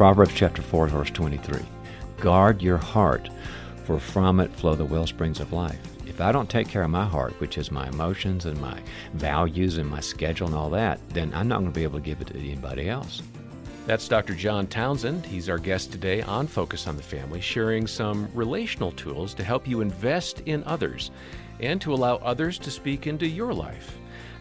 Proverbs chapter 4, verse 23. Guard your heart, for from it flow the well springs of life. If I don't take care of my heart, which is my emotions and my values and my schedule and all that, then I'm not going to be able to give it to anybody else. That's Dr. John Townsend. He's our guest today on Focus on the Family, sharing some relational tools to help you invest in others and to allow others to speak into your life.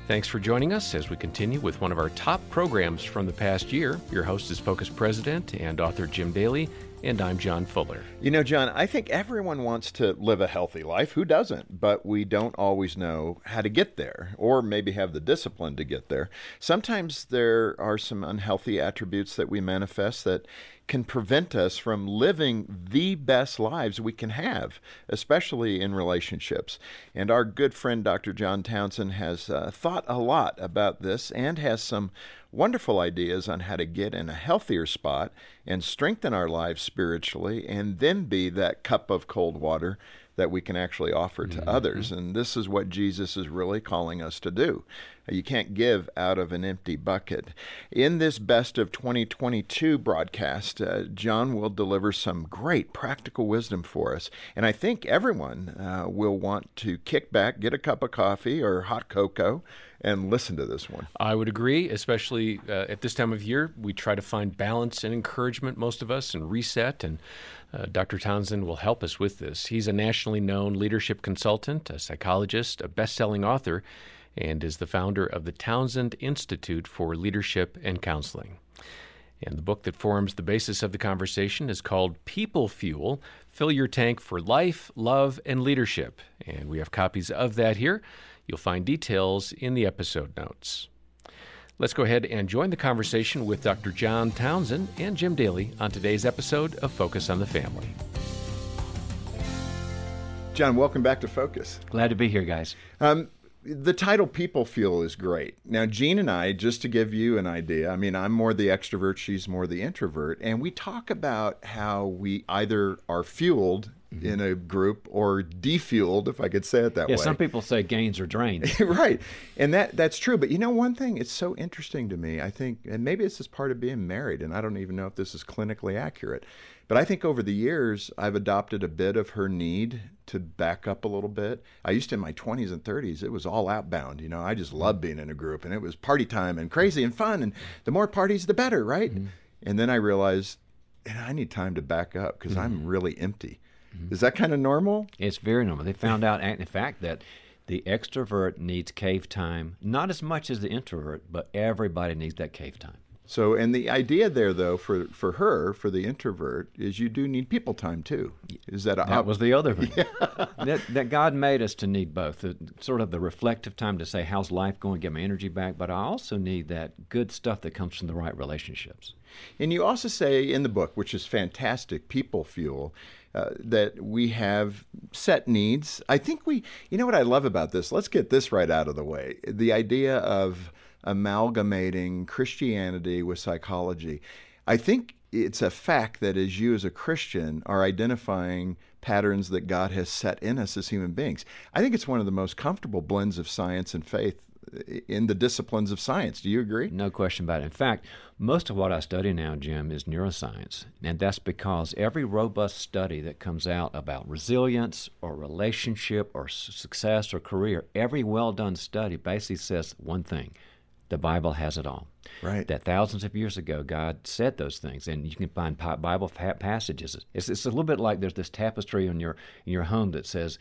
Thanks for joining us as we continue with one of our top programs from the past year. Your host is Focus President and author Jim Daly, and I'm John Fuller. You know, John, I think everyone wants to live a healthy life. Who doesn't? But we don't always know how to get there, or maybe have the discipline to get there. Sometimes there are some unhealthy attributes that we manifest that can prevent us from living the best lives we can have, especially in relationships. And our good friend Dr. John Townsend has uh, thought a lot about this and has some wonderful ideas on how to get in a healthier spot and strengthen our lives spiritually and then be that cup of cold water that we can actually offer to mm-hmm. others. And this is what Jesus is really calling us to do. You can't give out of an empty bucket. In this Best of 2022 broadcast, uh, John will deliver some great practical wisdom for us. And I think everyone uh, will want to kick back, get a cup of coffee or hot cocoa, and listen to this one. I would agree, especially uh, at this time of year. We try to find balance and encouragement, most of us, and reset. And uh, Dr. Townsend will help us with this. He's a nationally known leadership consultant, a psychologist, a best selling author, and is the founder of the Townsend Institute for Leadership and Counseling. And the book that forms the basis of the conversation is called People Fuel Fill Your Tank for Life, Love, and Leadership. And we have copies of that here. You'll find details in the episode notes. Let's go ahead and join the conversation with Dr. John Townsend and Jim Daly on today's episode of Focus on the Family. John, welcome back to Focus. Glad to be here, guys. Um, the title People Fuel is great. Now, Jean and I, just to give you an idea, I mean, I'm more the extrovert, she's more the introvert, and we talk about how we either are fueled. In a group or defueled, if I could say it that way. yeah, way. some people say gains or drains. right. And that that's true. But you know, one thing, it's so interesting to me, I think, and maybe this is part of being married, and I don't even know if this is clinically accurate. But I think over the years, I've adopted a bit of her need to back up a little bit. I used to in my 20s and 30s, it was all outbound. You know, I just loved being in a group and it was party time and crazy and fun. And the more parties, the better, right? Mm-hmm. And then I realized, and I need time to back up because mm-hmm. I'm really empty. Mm-hmm. Is that kind of normal? It's very normal. They found out, in fact, that the extrovert needs cave time, not as much as the introvert, but everybody needs that cave time. So, and the idea there, though, for for her, for the introvert, is you do need people time too. Is that a, that was the other thing? Yeah. that, that God made us to need both, the, sort of the reflective time to say, "How's life going? Get my energy back," but I also need that good stuff that comes from the right relationships. And you also say in the book, which is fantastic, people fuel. Uh, that we have set needs. I think we, you know what I love about this? Let's get this right out of the way. The idea of amalgamating Christianity with psychology. I think it's a fact that as you as a Christian are identifying patterns that God has set in us as human beings. I think it's one of the most comfortable blends of science and faith in the disciplines of science. Do you agree? No question about it. In fact, most of what I study now, Jim, is neuroscience. And that's because every robust study that comes out about resilience or relationship or success or career, every well done study basically says one thing the Bible has it all. Right. That thousands of years ago, God said those things, and you can find Bible passages. It's, it's a little bit like there's this tapestry in your in your home that says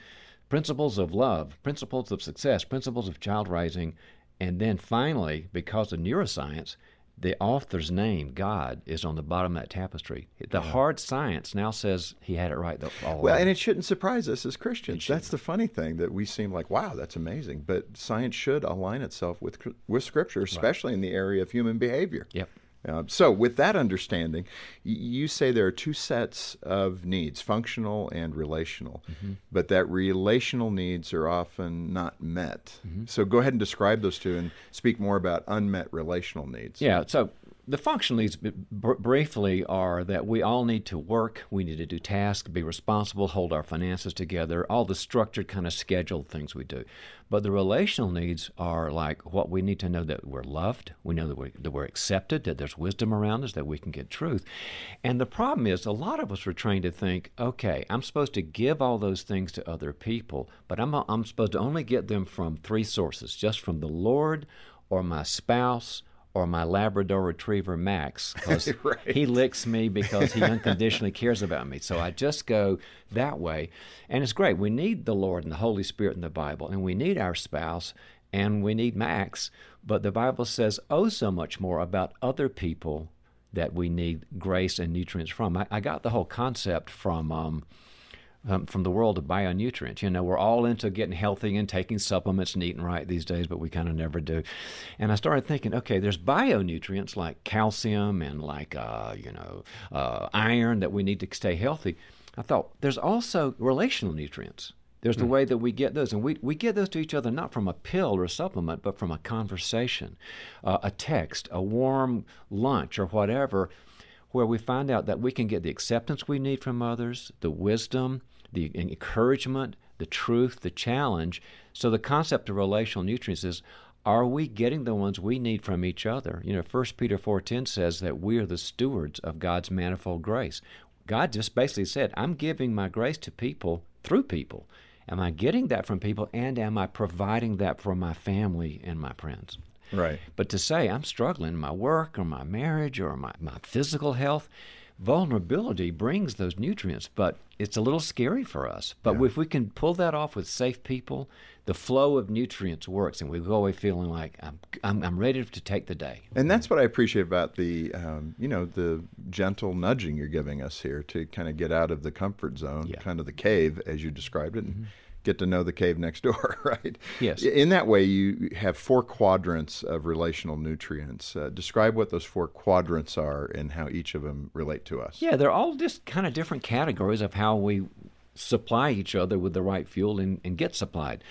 principles of love, principles of success, principles of child raising, and then finally, because of neuroscience, the author's name, God, is on the bottom of that tapestry. The yeah. hard science now says he had it right all Well, and it shouldn't surprise us as Christians. That's the funny thing that we seem like, wow, that's amazing. But science should align itself with with Scripture, especially right. in the area of human behavior. Yep. Uh, so, with that understanding, you say there are two sets of needs functional and relational, mm-hmm. but that relational needs are often not met. Mm-hmm. So, go ahead and describe those two and speak more about unmet relational needs. Yeah, so the functional needs briefly are that we all need to work, we need to do tasks, be responsible, hold our finances together, all the structured kind of scheduled things we do. But the relational needs are like what we need to know that we're loved, we know that we're, that we're accepted, that there's wisdom around us, that we can get truth. And the problem is, a lot of us are trained to think, okay, I'm supposed to give all those things to other people, but I'm, I'm supposed to only get them from three sources just from the Lord or my spouse or my Labrador Retriever Max because right. he licks me because he unconditionally cares about me. So I just go that way. And it's great. We need the Lord and the Holy Spirit in the Bible, and we need our spouse, and we need Max. But the Bible says oh so much more about other people that we need grace and nutrients from. I, I got the whole concept from. Um, um, from the world of bionutrients. You know, we're all into getting healthy and taking supplements and eating right these days, but we kind of never do. And I started thinking, okay, there's bionutrients like calcium and like, uh, you know, uh, iron that we need to stay healthy. I thought there's also relational nutrients. There's the mm. way that we get those, and we, we get those to each other not from a pill or a supplement, but from a conversation, uh, a text, a warm lunch, or whatever where we find out that we can get the acceptance we need from others, the wisdom, the encouragement, the truth, the challenge. So the concept of relational nutrients is are we getting the ones we need from each other? You know, 1 Peter 4:10 says that we are the stewards of God's manifold grace. God just basically said, I'm giving my grace to people through people. Am I getting that from people and am I providing that for my family and my friends? Right. But to say I'm struggling in my work or my marriage or my, my physical health, vulnerability brings those nutrients, but it's a little scary for us. But yeah. if we can pull that off with safe people, the flow of nutrients works, and we go away feeling like I'm, I'm, I'm ready to take the day. And that's what I appreciate about the, um, you know, the gentle nudging you're giving us here to kind of get out of the comfort zone, yeah. kind of the cave as you described it. Mm-hmm get to know the cave next door, right? Yes. In that way, you have four quadrants of relational nutrients. Uh, describe what those four quadrants are and how each of them relate to us. Yeah, they're all just kind of different categories of how we supply each other with the right fuel and, and get supplied.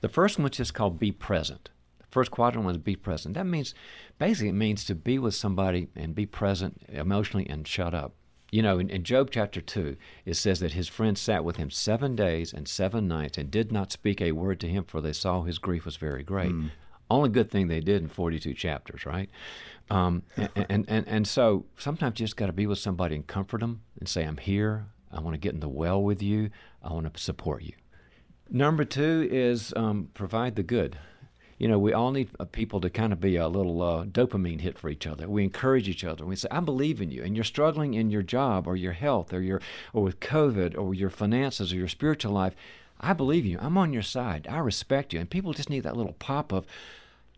The first one which is just called be present. The first quadrant was be present. That means basically it means to be with somebody and be present emotionally and shut up. You know, in, in, Job chapter 2, it says that his friends sat with him seven days and seven nights and did not speak a word to him, for they saw his grief was very great. Mm. Only good thing they did in 42 chapters, right? Um, and, and, and, and, so sometimes you just got to be with somebody and comfort them and say, I'm here. I want to get in the well with you. I want to support you. Number two is um, provide the good you know, we all need uh, people to kind of be a little uh, dopamine hit for each other. We encourage each other. We say, "I believe in you," and you're struggling in your job or your health or your or with COVID or your finances or your spiritual life. I believe you. I'm on your side. I respect you. And people just need that little pop of,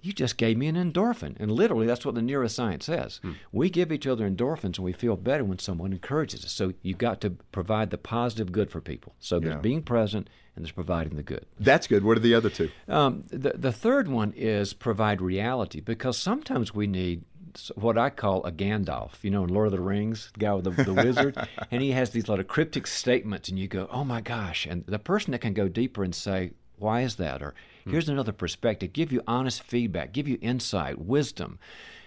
you just gave me an endorphin. And literally, that's what the neuroscience says. Hmm. We give each other endorphins and we feel better when someone encourages us. So you've got to provide the positive good for people. So there's being present and there's providing the good. That's good. What are the other two? Um, the, the third one is provide reality because sometimes we need what I call a Gandalf, you know, in Lord of the Rings, the guy with the, the wizard, and he has these lot of cryptic statements, and you go, oh my gosh. And the person that can go deeper and say, why is that? Or. Mm-hmm. Here's another perspective. Give you honest feedback, give you insight, wisdom.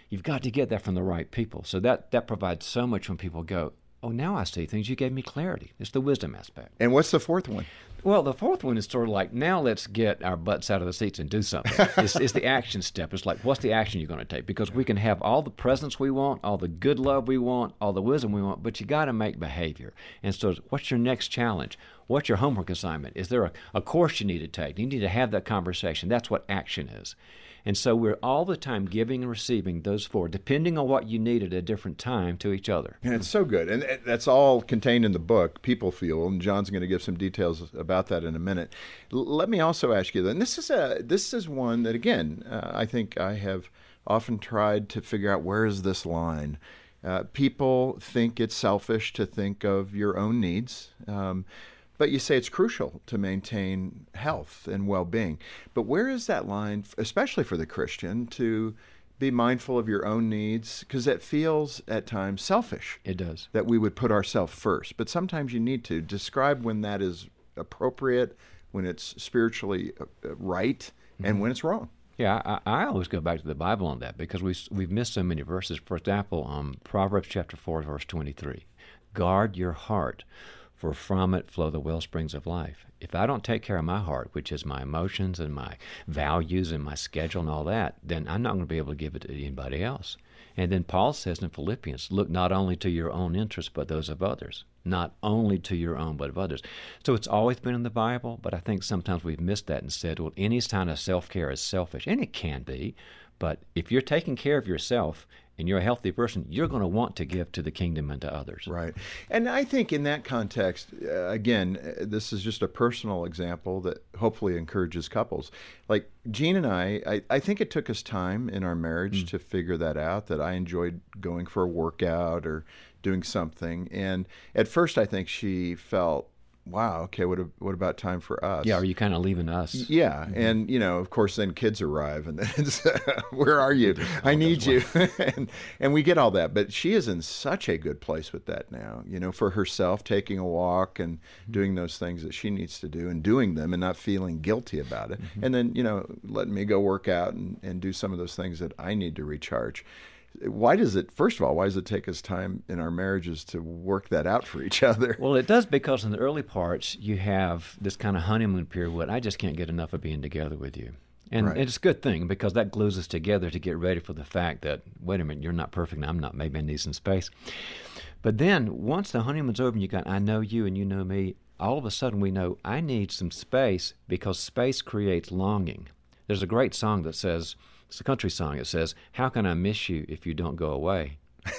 You've got to get that from the right people. So that, that provides so much when people go, Oh, now I see things. You gave me clarity. It's the wisdom aspect. And what's the fourth one? Well, the fourth one is sort of like now let's get our butts out of the seats and do something. it's, it's, the action step. It's like what's the action you're going to take? Because we can have all the presence we want, all the good love we want, all the wisdom we want, but you got to make behavior. And so, what's your next challenge? What's your homework assignment? Is there a, a course you need to take? You need to have that conversation. That's what action is. And so we're all the time giving and receiving those four, depending on what you need at a different time to each other. And it's so good. And that's all contained in the book, People Fuel. And John's going to give some details about that in a minute. L- let me also ask you, and this is, a, this is one that, again, uh, I think I have often tried to figure out where is this line. Uh, people think it's selfish to think of your own needs. Um, but you say it's crucial to maintain health and well being. But where is that line, especially for the Christian, to be mindful of your own needs? Because it feels at times selfish. It does. That we would put ourselves first. But sometimes you need to describe when that is appropriate, when it's spiritually uh, uh, right, mm-hmm. and when it's wrong. Yeah, I, I, always go back to the Bible on that because we we've missed so many verses. For example, um, Proverbs chapter four, verse twenty-three: "Guard your heart, for from it flow the well springs of life." If I don't take care of my heart, which is my emotions and my values and my schedule and all that, then I'm not going to be able to give it to anybody else. And then Paul says in Philippians, look not only to your own interests, but those of others. Not only to your own, but of others. So it's always been in the Bible, but I think sometimes we've missed that and said, well, any kind of self care is selfish. And it can be. But if you're taking care of yourself and you're a healthy person, you're going to want to give to the kingdom and to others. Right. And I think in that context, uh, again, uh, this is just a personal example that hopefully encourages couples. Like Jean and I, I, I think it took us time in our marriage mm. to figure that out, that I enjoyed going for a workout or doing something. And at first, I think she felt wow, okay, what what about time for us? Yeah, are you kind of leaving us? Yeah, mm-hmm. and you know, of course, then kids arrive, and then it's, where are you? I need you, and and we get all that. But she is in such a good place with that now. You know, for herself, taking a walk and mm-hmm. doing those things that she needs to do, and doing them, and not feeling guilty about it. Mm-hmm. And then you know, letting me go work out and and do some of those things that I need to recharge why does it first of all why does it take us time in our marriages to work that out for each other? Well it does because in the early parts you have this kind of honeymoon period where i just can't get enough of being together with you. And right. it's a good thing because that glues us together to get ready for the fact that wait a minute you're not perfect. And i'm not. Maybe i need some space. But then once the honeymoon's over and you got i know you and you know me all of a sudden we know i need some space because space creates longing. There's a great song that says it's a country song. It says, How can I miss you if you don't go away?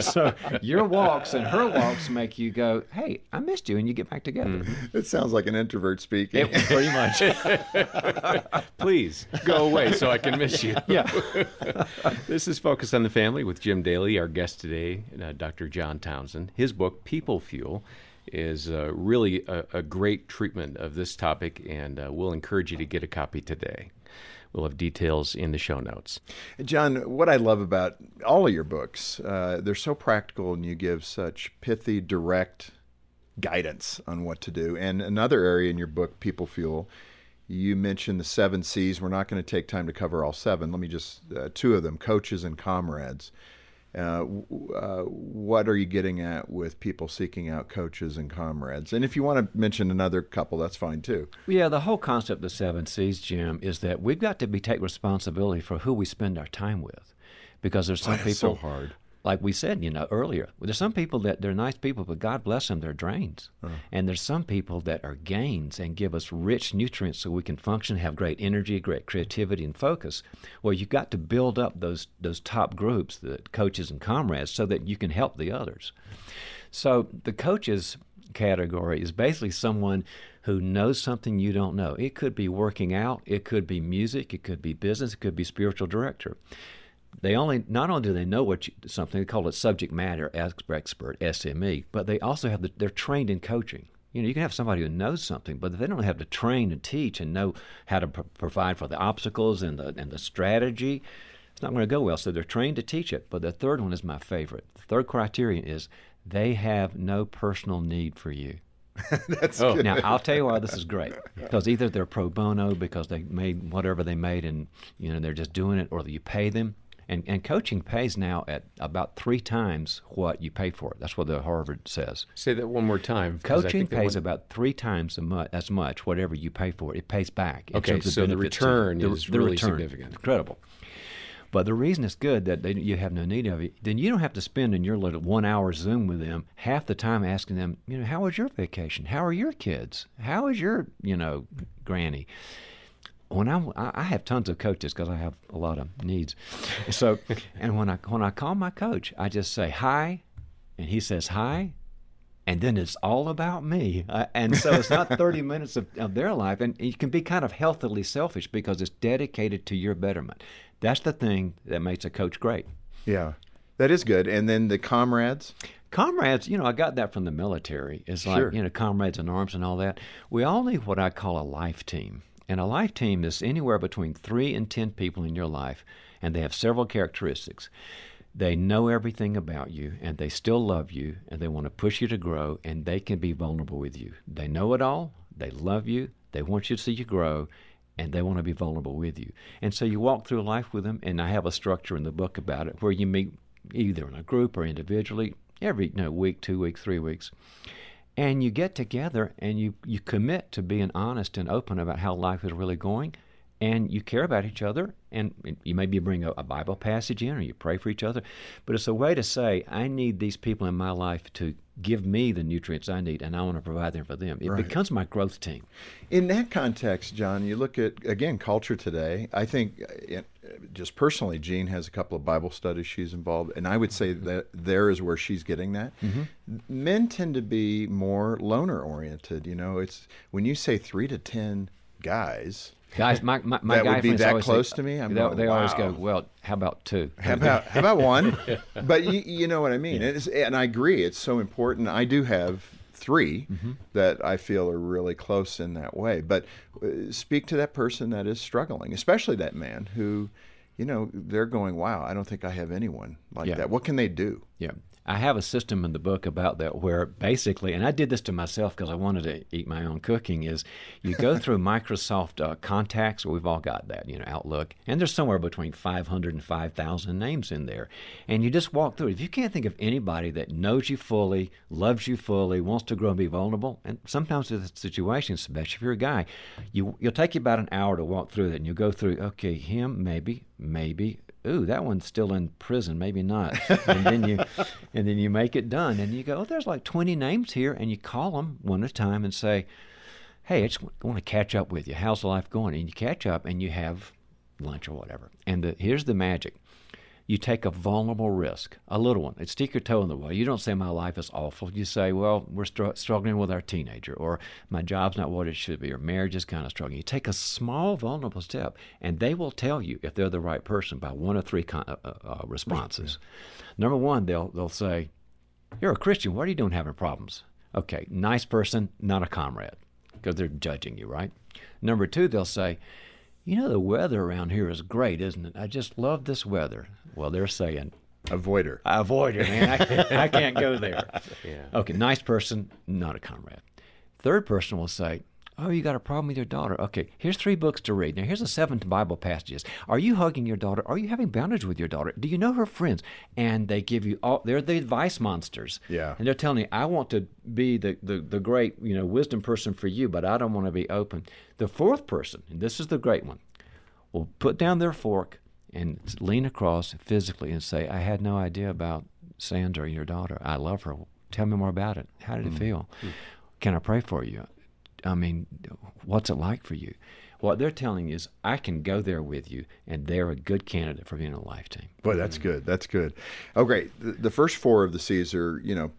so your walks and her walks make you go, "Hey, I missed you," and you get back together. Mm-hmm. It sounds like an introvert speaking. It, pretty much. Please go away so I can miss you. Yeah. this is Focus on the Family with Jim Daly. Our guest today, uh, Dr. John Townsend. His book, People Fuel, is uh, really a, a, great treatment of this topic, and uh, we'll encourage you to get a copy today. We'll have details in the show notes. John, what I love about all of your books, uh, they're so practical and you give such pithy, direct guidance on what to do. And another area in your book, People Fuel, you mentioned the seven C's. We're not going to take time to cover all seven. Let me just, uh, two of them coaches and comrades. Uh, uh, what are you getting at with people seeking out coaches and comrades? And if you want to mention another couple, that's fine too. Yeah, the whole concept of the seven C's, Jim, is that we've got to be take responsibility for who we spend our time with, because there's some people so hard like we said, you know, earlier, there's some people that they're nice people, but God bless them, they're drains. Uh-huh. And there's some people that are gains and give us rich nutrients so we can function, have great energy, great creativity, and focus. Well, you've got to build up those those top groups, the coaches and comrades, so that you can help the others. So the coaches category is basically someone who knows something you don't know. It could be working out, it could be music, it could be business, it could be spiritual director they only not only do they know what you, something they call it subject matter expert SME, but they also have the, they're trained in coaching. You know, you can have somebody who knows something, but if they don't have to train and teach and know how to provide for the obstacles and the and the strategy, it's not going to go well. So they're trained to teach it. But the third one is my favorite. The third criterion is they have no personal need for you. That's oh. Now I'll tell you why this is great because either they're pro bono because they made whatever they made and you know they're just doing it, or you pay them and, and coaching pays now at about three times what you pay for it. That's what the Harvard says. Say that one more time. Coaching pays about three times as much whatever you pay for it. It pays back. okay, so the return is the, really return, significant. Incredible. But the reason it's good that they, you have no need of it, then you don't have to spend in your little one hour Zoom with them half the time asking them, you know, how was your vacation? How are your kids? How is your, you know, granny? When I'm, I have tons of coaches because I have a lot of needs. So, and when I when I call my coach, I just say hi, and he says hi, and then it's all about me. Uh, and so it's not 30 minutes of, of their life, and you can be kind of healthily selfish because it's dedicated to your betterment. That's the thing that makes a coach great. Yeah, that is good. And then the comrades. Comrades, you know, I got that from the military. It's like, sure. you know, comrades in arms and all that. We all need what I call a life team. And a life team is anywhere between three and ten people in your life, and they have several characteristics. They know everything about you, and they still love you, and they want to push you to grow, and they can be vulnerable with you. They know it all, they love you, they want you to see you grow, and they want to be vulnerable with you. And so you walk through life with them, and I have a structure in the book about it where you meet either in a group or individually every you know, week, two weeks, three weeks. And you get together and you, you commit to being honest and open about how life is really going and you care about each other, and you maybe bring a, a, Bible passage in or you pray for each other. But it's a way to say, I need these people in my life to give me the nutrients I need, and I want to provide them for them. It right. becomes my growth team. In that context, John, you look at, again, culture today. I think, uh, just personally, Jean has a couple of Bible studies she's involved, and I would say mm-hmm. that there is where she's getting that. Mm-hmm. Men tend to be more loner oriented. You know, it's when you say three to 10 guys Guys, my my, my that guy would be that close say, to me. I'm they, going, they wow. always go, well, how about two? How about how about one? but you, you know what I mean. Yeah. and I agree. It's so important. I do have 3 mm-hmm. that I feel are really close in that way. But uh, speak to that person that is struggling, especially that man who, you know, they're going, wow, I don't think I have anyone like yeah. that. What can they do? Yeah. I have a system in the book about that where basically, and I did this to myself because I wanted to eat my own cooking, is you go through Microsoft uh, contacts, we've all got that, you know, Outlook, and there's somewhere between 500 and 5,000 names in there. And you just walk through it. If you can't think of anybody that knows you fully, loves you fully, wants to grow and be vulnerable, and sometimes in situations, especially if you're a guy, you, you'll take you about an hour to walk through that, and you'll go through, okay, him, maybe, maybe, ooh, that one's still in prison, maybe not. and then you, and then you make it done, and you go, oh, there's like 20 names here, and you call them one at a time and say, hey, I just want to catch up with you. How's life going? And you catch up, and you have lunch or whatever. And the, here's the magic: you take a vulnerable risk, a little one. It's stick your toe in the water. You don't say my life is awful. You say, well, we're str- struggling with our teenager, or my job's not what it should be, or marriage is kind of struggling. You take a small vulnerable step, and they will tell you if they're the right person by one of three con- uh, uh, uh responses. Number one, they'll they'll say, "You're a Christian. What are you doing having problems?" Okay, nice person, not a comrade, because they're judging you, right? Number two, they'll say, "You know, the weather around here is great, isn't it? I just love this weather." Well, they're saying, Avoider. Avoider, man. I can't, I can't go there. Yeah. Okay, nice person, not a comrade. Third person will say, Oh, you got a problem with your daughter. Okay, here's three books to read. Now, here's the seven Bible passages. Are you hugging your daughter? Are you having boundaries with your daughter? Do you know her friends? And they give you all, they're the advice monsters. Yeah. And they're telling you, I want to be the, the, the great, you know, wisdom person for you, but I don't want to be open. The fourth person, and this is the great one, will put down their fork, and lean across physically and say, I had no idea about Sandra, your daughter. I love her. Tell me more about it. How did mm-hmm. it feel? Mm-hmm. Can I pray for you? I mean, what's it like for you? What they're telling you is, I can go there with you, and they're a good candidate for being a life team. Boy, that's good. That's good. Oh, great. The, the first four of the C's are, you know,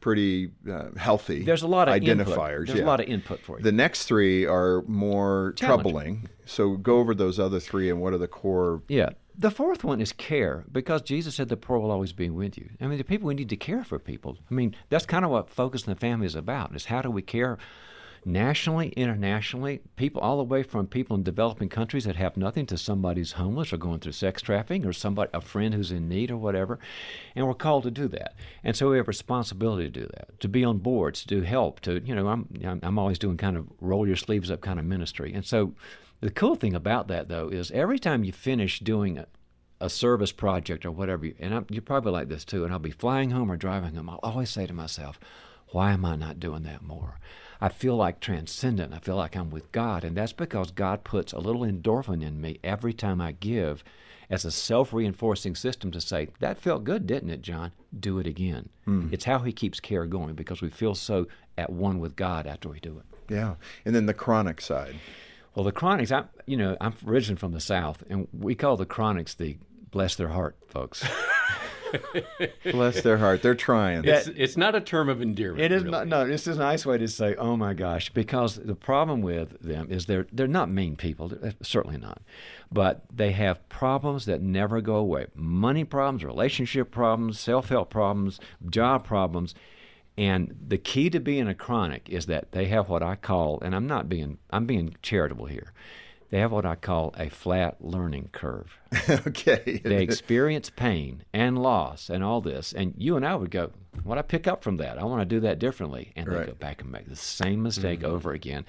pretty uh, healthy. There's a lot of identifiers. Input. There's yeah. a lot of input for you. The next three are more troubling. So go over those other three and what are the core. Yeah. The fourth one is care, because Jesus said the poor will always be with you. I mean, the people we need to care for people. I mean, that's kind of what Focus in the Family is about: is how do we care nationally, internationally, people all the way from people in developing countries that have nothing to somebody's homeless or going through sex trafficking or somebody a friend who's in need or whatever. And we're called to do that. And so we have responsibility to do that, to be on boards, to do help, to you know, I'm I'm always doing kind of roll your sleeves up kind of ministry. And so the cool thing about that though is every time you finish doing a, a service project or whatever, and I'm, you're probably like this too, and I'll be flying home or driving home, I'll always say to myself, why am I not doing that more? I feel like transcendent. I feel like I'm with God. And that's because God puts a little endorphin in me every time I give as a self reinforcing system to say, that felt good, didn't it, John? Do it again. Mm. It's how He keeps care going because we feel so at one with God after we do it. Yeah. And then the chronic side. Well, the chronics, I, you know, I'm originally from the South, and we call the chronics the bless their heart folks. Bless their heart. They're trying. It's, it's not a term of endearment. It is really. not. No, this is a nice way to say, "Oh my gosh," because the problem with them is they're they're not mean people. They're certainly not, but they have problems that never go away: money problems, relationship problems, self-help problems, job problems. And the key to being a chronic is that they have what I call, and I'm not being, I'm being charitable here they have what I call a flat learning curve. okay. they experience pain and loss and all this. And you and I would go, What I pick up from that? I want to do that differently. And right. they go back and make the same mistake mm-hmm. over again.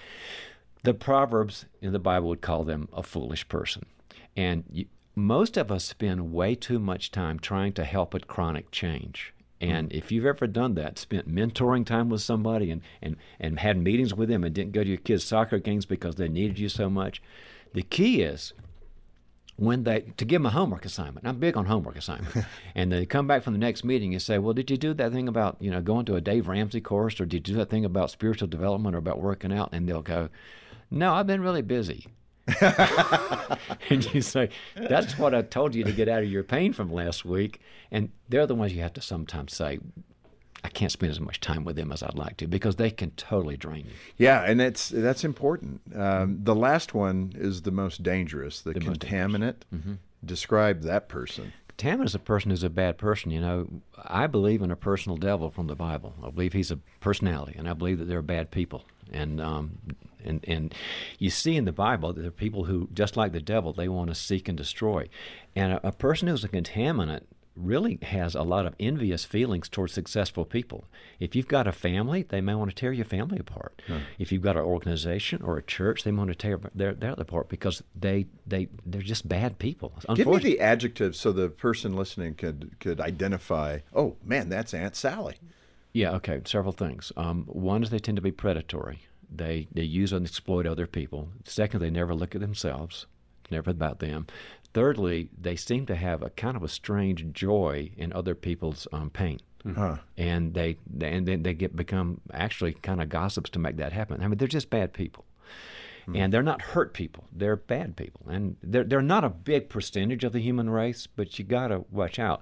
The Proverbs in the Bible would call them a foolish person. And you, most of us spend way too much time trying to help a chronic change. And mm-hmm. if you've ever done that, spent mentoring time with somebody and, and, and had meetings with them and didn't go to your kids' soccer games because they needed you so much, the key is when they to give them a homework assignment. I'm big on homework assignment. and they come back from the next meeting and say, "Well, did you do that thing about you know going to a Dave Ramsey course, or did you do that thing about spiritual development, or about working out?" And they'll go, "No, I've been really busy." and you say, That's what I told you to get out of your pain from last week. And they're the ones you have to sometimes say, I can't spend as much time with them as I'd like to because they can totally drain you. Yeah, and that's that's important. Um, the last one is the most dangerous. The, The contaminant. Describe that person. Tammany is a person who's a bad person. You know, I believe in a personal devil from the Bible. I believe he's a personality, and I believe that they're bad people. And um, and and you see in the Bible that there are people who, just like the devil, they want to seek and destroy. And a, a person who's a contaminant really has a lot of envious feelings towards successful people. If you've got a family, they may want to tear your family apart. If you've got an organization or a church, they want to tear their, their apart because they they they're just bad people. Give me the adjective so the person listening could could identify. Oh man, that's Aunt Sally. Yeah, okay, several things. Um, one is they tend to be predatory. They they use and exploit other people. Second, they never look at themselves. It's never about them. Thirdly, they seem to have a kind of a strange joy in other people's um, pain. Huh. And they, they and then they get become actually kind of gossips to make that happen. I mean, they're just bad people. And they're not hurt people; they're bad people, and they're they're not a big percentage of the human race. But you got to watch out,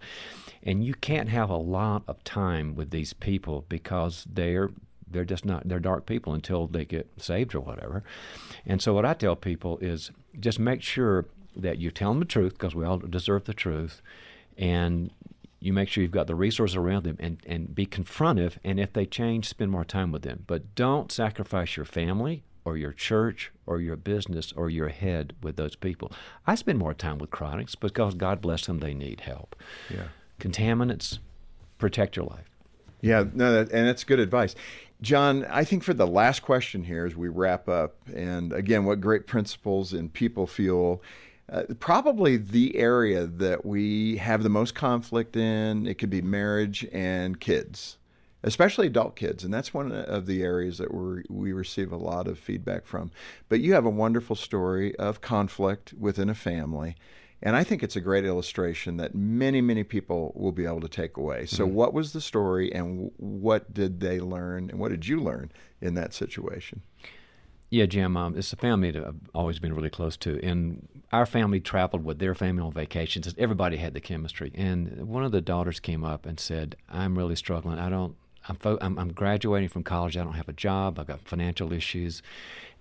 and you can't have a lot of time with these people because they're they're just not they're dark people until they get saved or whatever. And so what I tell people is just make sure that you tell them the truth because we all deserve the truth, and you make sure you've got the resources around them and, and be confrontive. And if they change, spend more time with them. But don't sacrifice your family or your church or your business or your head with those people. I spend more time with chronics because God bless them, they need help. Yeah. Contaminants, protect your life. Yeah, no, that, and that's good advice. John, I think for the last question here as we wrap up, and again, what great principles in people fuel, uh, probably the area that we have the most conflict in, it could be marriage and kids, especially adult kids. And that's one of the areas that we we receive a lot of feedback from. But you have a wonderful story of conflict within a family. And I think it's a great illustration that many, many people will be able to take away. So, what was the story, and what did they learn, and what did you learn in that situation? Yeah, Jim, um, it's a family that I've always been really close to. And our family traveled with their family on vacations. Everybody had the chemistry. And one of the daughters came up and said, I'm really struggling. I don't, I'm, fo- I'm, I'm graduating from college. I don't have a job. I've got financial issues.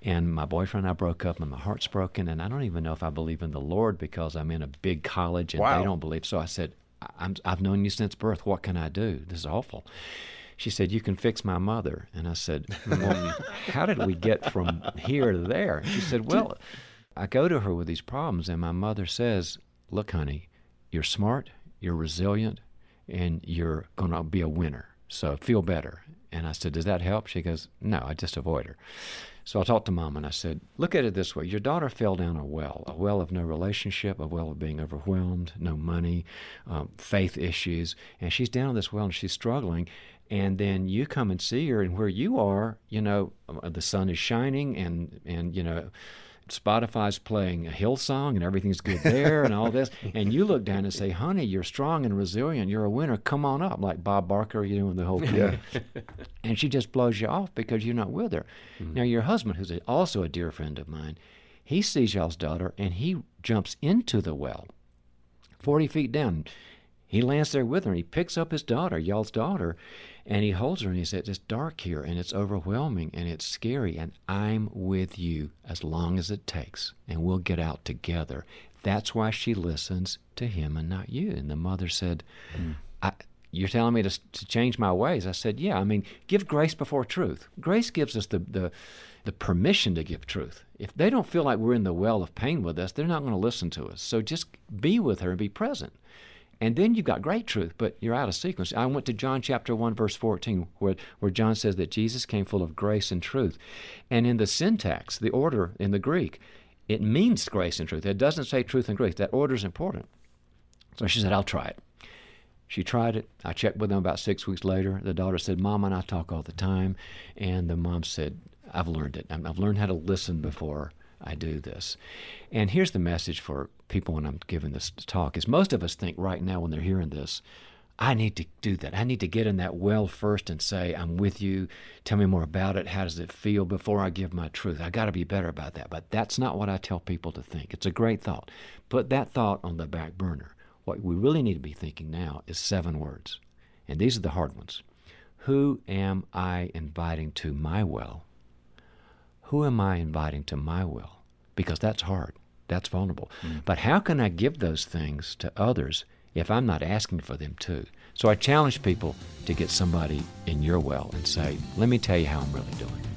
And my boyfriend and I broke up, and my heart's broken. And I don't even know if I believe in the Lord because I'm in a big college and Wow. they don't believe. So I said, I'm, I've known you since birth. What can I do? This is awful. She said, You can fix my mother. And I said, Well, how did we get from here to there? She said, Well, I go to her with these problems, and my mother says, Look, honey, you're smart, you're resilient, and you're going to be a winner. So feel better. And I said, Does that help? She goes, No, I just avoid her. So I talked to mom and I said, Look at it this way. Your daughter fell down a well, a well of no relationship, a well of being overwhelmed, no money, um, faith issues. And she's down in this well and she's struggling. And then you come and see her, and where you are, you know, uh, the sun is shining and, and you know, Spotify's playing a Hillsong and everything's good there and all this. And you look down and say, honey, you're strong and resilient. You're a winner. Come on up, like Bob Barker, you know, and the whole crew. and she just blows you off because you're not with her. Now, your husband, who's also a dear friend of mine, he sees y'all's daughter and he jumps into the well 40 feet down. He lands there with her and he picks up his daughter, y'all's daughter, and he holds her and he says, It's dark here and it's overwhelming and it's scary, and I'm with you as long as it takes, and we'll get out together. That's why she listens to him and not you. And the mother said, I, You're telling me to, to change my ways? I said, Yeah. I mean, give grace before truth. Grace gives us the, the, the permission to give truth. If they don't feel like we're in the well of pain with us, they're not going to listen to us. So just be with her and be present. And then you've got great truth, but you're out of sequence. I went to John chapter 1, verse 14, where, where John says that Jesus came full of grace and truth. And in the syntax, the order in the Greek, it means grace and truth. It doesn't say truth and grace. That order is important. So she said, I'll try it. She tried it. I checked with them about six weeks later. The daughter said, Mom and I talk all the time. And the mom said, I've learned it. I've learned how to listen before I do this. And here's the message for people when I'm giving this talk is most of us think right now when they're hearing this, I need to do that. I need to get in that well first and say, I'm with you. Tell me more about it. How does it feel before I give my truth? I got to be better about that. But that's not what I tell people to think. It's a great thought. Put that thought on the back burner. What we really need to be thinking now is seven words. And these are the hard ones. Who am I inviting to my well? Who am I inviting to my well? Because that's hard. That's vulnerable. Mm. But how can I give those things to others if I'm not asking for them too? So I challenge people to get somebody in your well and say, let me tell you how I'm really doing.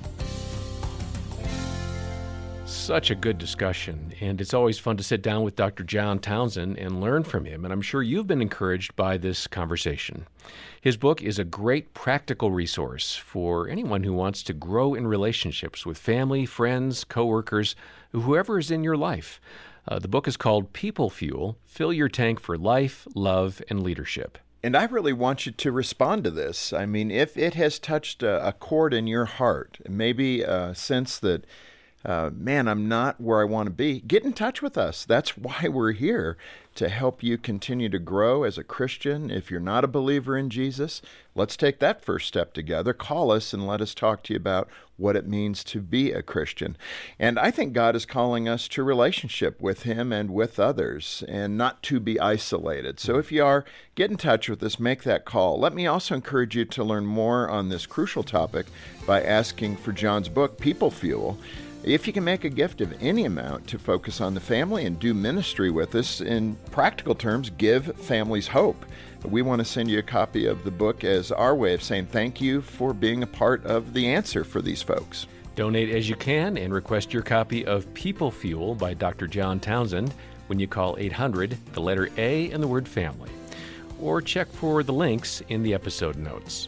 Such a good discussion, and it's always fun to sit down with Dr. John Townsend and learn from him, and I'm sure you've been encouraged by this conversation. His book is a great practical resource for anyone who wants to grow in relationships with family, friends, coworkers, whoever is in your life. Uh, the book is called People Fuel Fill Your Tank for Life, Love, and Leadership. And I really want you to respond to this. I mean, if it has touched a, a chord in your heart, maybe a sense that, uh, man, I'm not where I want to be, get in touch with us. That's why we're here to help you continue to grow as a Christian. If you're not a believer in Jesus, let's take that first step together. Call us and let us talk to you about what it means to be a Christian. And I think God is calling us to relationship with Him and with others and not to be isolated. So if you are, get in touch with us, make that call. Let me also encourage you to learn more on this crucial topic by asking for John's book, People Fuel. If you can make a gift of any amount to focus on the family and do ministry with us, in practical terms, give families hope. We want to send you a copy of the book as our way of saying thank you for being a part of the answer for these folks. Donate as you can and request your copy of People Fuel by Dr. John Townsend when you call 800, the letter A, and the word family. Or check for the links in the episode notes.